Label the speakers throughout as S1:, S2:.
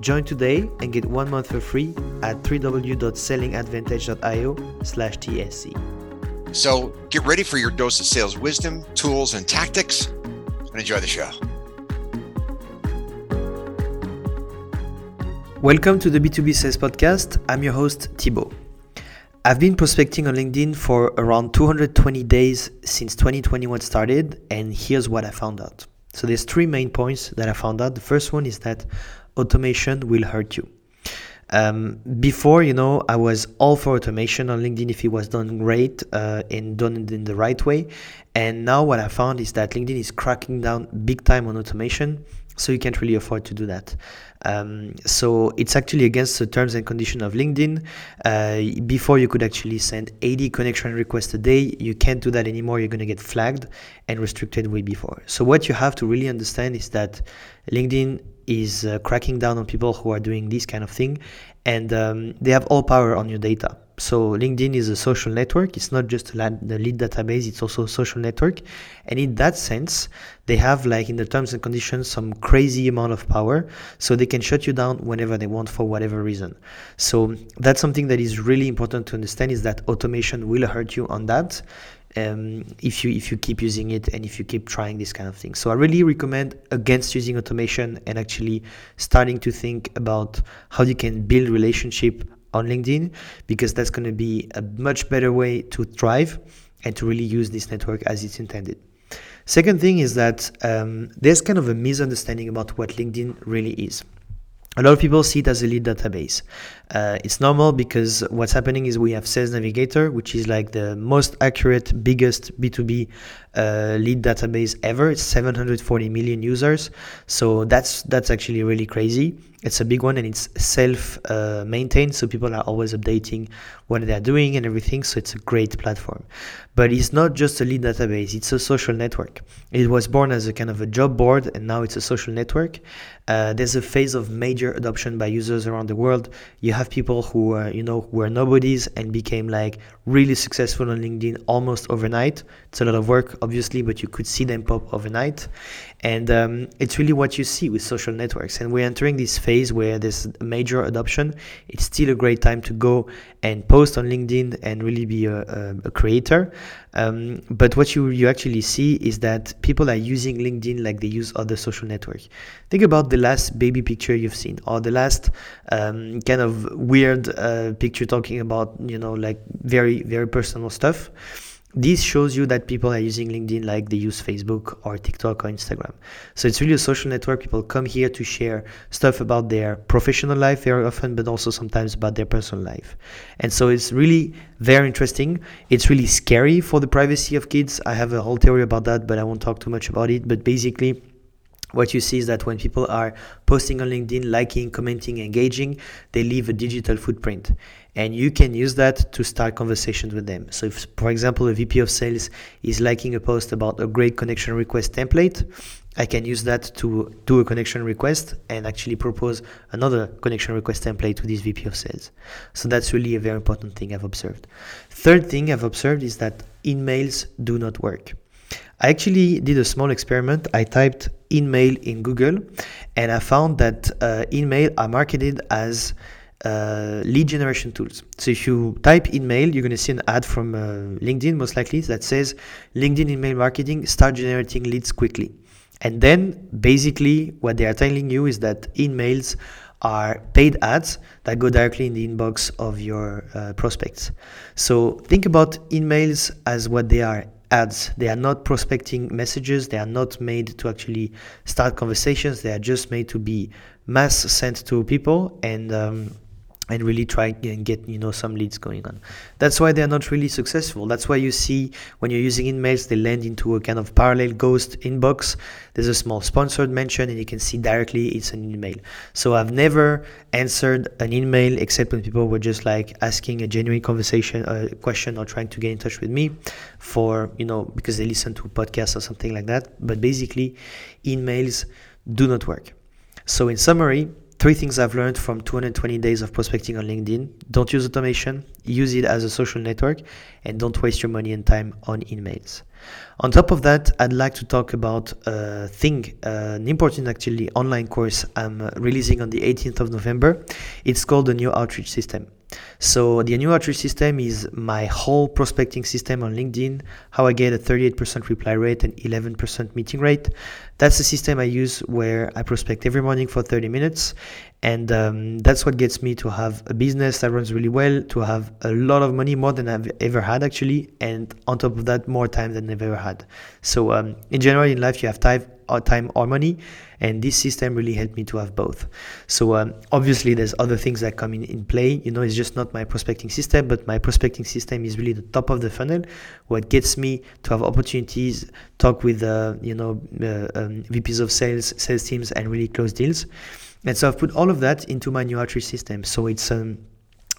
S1: Join today and get one month for free at www.sellingadvantage.io slash TSC.
S2: So get ready for your dose of sales wisdom, tools, and tactics, and enjoy the show.
S1: Welcome to the B2B Sales Podcast. I'm your host, Thibaut. I've been prospecting on LinkedIn for around 220 days since 2021 started, and here's what I found out. So there's three main points that I found out. The first one is that automation will hurt you. Um, before, you know, I was all for automation on LinkedIn if it was done great uh, and done in the right way. And now what I found is that LinkedIn is cracking down big time on automation, so you can't really afford to do that. Um, so it's actually against the terms and condition of LinkedIn. Uh, before you could actually send 80 connection requests a day, you can't do that anymore. You're going to get flagged and restricted way before. So what you have to really understand is that LinkedIn is uh, cracking down on people who are doing this kind of thing. And um, they have all power on your data. So linkedin is a social network. It's not just a lead database. It's also a social network. And in that sense they have like in the terms and conditions some crazy amount of power. So they can shut you down whenever they want for whatever reason. So that's something that is really important to understand is that automation will hurt you on that um, if you if you keep using it and if you keep trying this kind of thing. So I really recommend against using automation and actually starting to think about how you can build relationship on LinkedIn because that's going to be a much better way to thrive and to really use this network as it's intended. Second thing is that um, there's kind of a misunderstanding about what LinkedIn really is a lot of people see it as a lead database. Uh, it's normal because what's happening is we have Sales Navigator, which is like the most accurate, biggest B2B uh, lead database ever. It's 740 million users, so that's that's actually really crazy. It's a big one and it's self uh, maintained, so people are always updating what they're doing and everything. So it's a great platform. But it's not just a lead database; it's a social network. It was born as a kind of a job board, and now it's a social network. Uh, there's a phase of major adoption by users around the world. You have people who are, you know, were nobodies and became like really successful on LinkedIn almost overnight. It's a lot of work, obviously, but you could see them pop overnight. And um, it's really what you see with social networks. And we're entering this phase where there's major adoption. It's still a great time to go and post on LinkedIn and really be a, a, a creator. Um, but what you, you actually see is that people are using LinkedIn like they use other social networks. Think about the last baby picture you've seen or the last um, kind of weird uh, picture talking about, you know, like very, very personal stuff this shows you that people are using LinkedIn like they use Facebook or TikTok or Instagram. So it's really a social network. People come here to share stuff about their professional life very often, but also sometimes about their personal life. And so it's really very interesting. It's really scary for the privacy of kids. I have a whole theory about that, but I won't talk too much about it. But basically, what you see is that when people are posting on LinkedIn, liking, commenting, engaging, they leave a digital footprint and you can use that to start conversations with them. So if, for example, a VP of sales is liking a post about a great connection request template, I can use that to do a connection request and actually propose another connection request template to this VP of sales. So that's really a very important thing I've observed. Third thing I've observed is that InMails do not work. I actually did a small experiment. I typed InMail in Google and I found that uh, InMail are marketed as uh, lead generation tools. So if you type InMail, you're going to see an ad from uh, LinkedIn, most likely, that says LinkedIn InMail marketing, start generating leads quickly. And then basically what they are telling you is that InMails are paid ads that go directly in the inbox of your uh, prospects. So think about InMails as what they are ads. They are not prospecting messages. They are not made to actually start conversations. They are just made to be mass sent to people and um, and really try and get you know some leads going on. That's why they're not really successful. That's why you see when you're using InMails they land into a kind of parallel ghost inbox. There's a small sponsored mention and you can see directly it's an InMail. So i've never answered an InMail except when people were just like asking a genuine conversation a question or trying to get in touch with me for you know because they listen to a podcast or something like that. But basically InMails do not work. So in summary Three things I've learned from 220 days of prospecting on LinkedIn. Don't use automation, use it as a social network, and don't waste your money and time on InMails. On top of that, I'd like to talk about a thing, uh, an important actually online course I'm releasing on the 18th of November. It's called the New Outreach System. So the new outreach system is my whole prospecting system on LinkedIn, how I get a 38% reply rate and 11% meeting rate. That's the system I use where I prospect every morning for 30 minutes. And um, that's what gets me to have a business that runs really well, to have a lot of money, more than I've ever had actually. And on top of that, more time than I've ever had. So um, in general, in life, you have time or time or money and this system really helped me to have both so um, obviously there's other things that come in, in play you know it's just not my prospecting system but my prospecting system is really the top of the funnel what gets me to have opportunities talk with uh, you know uh, um, vps of sales sales teams and really close deals and so i've put all of that into my new outreach system. So it's um,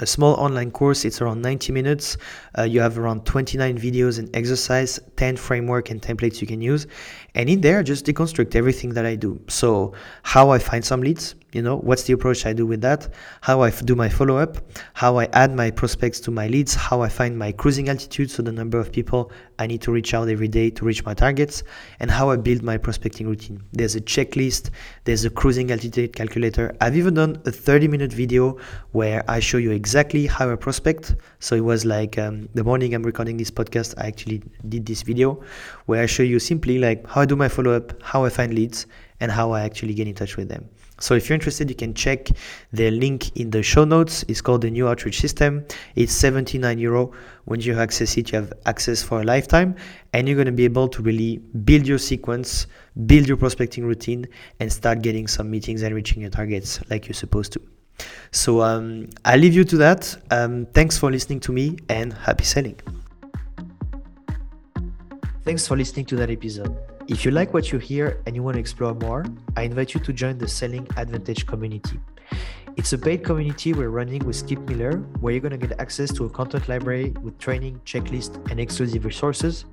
S1: a small online course. It's around 90 minutes. Uh, you have around 29 videos and exercise, 10 framework and templates you can use. And in there, just deconstruct everything that I do. So how I find some leads, you know what's the approach i do with that how I do my follow up how i add my prospects to my leads how i find my cruising altitude so the number of people i need to reach out every day to reach my targets and how i build my prospecting routine there's a checklist there's a cruising altitude calculator i've even done a 30 minute video where i show you exactly how i prospect so it was like um, the morning i'm recording this podcast i actually did this video where i show you simply like how i do my follow up how i find leads and how i actually get in touch with them so if you're interested, you can check the link in the show notes. It's called the New Outreach System. It's 79 euro. When you access it, you have access for a lifetime, and you're going to be able to really build your sequence, build your prospecting routine, and start getting some meetings and reaching your targets like you're supposed to. So um, I leave you to that. Um, thanks for listening to me, and happy selling. Thanks for listening to that episode. If you like what you hear and you want to explore more, I invite you to join the Selling Advantage community. It's a paid community we're running with Skip Miller, where you're going to get access to a content library with training, checklist, and exclusive resources.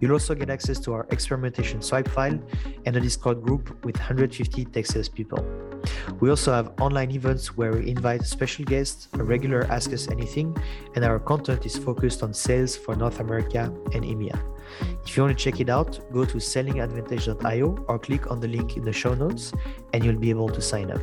S1: You'll also get access to our experimentation swipe file and a Discord group with 150 tech sales people. We also have online events where we invite special guests, a regular Ask Us Anything, and our content is focused on sales for North America and EMEA. If you want to check it out, go to sellingadvantage.io or click on the link in the show notes and you'll be able to sign up.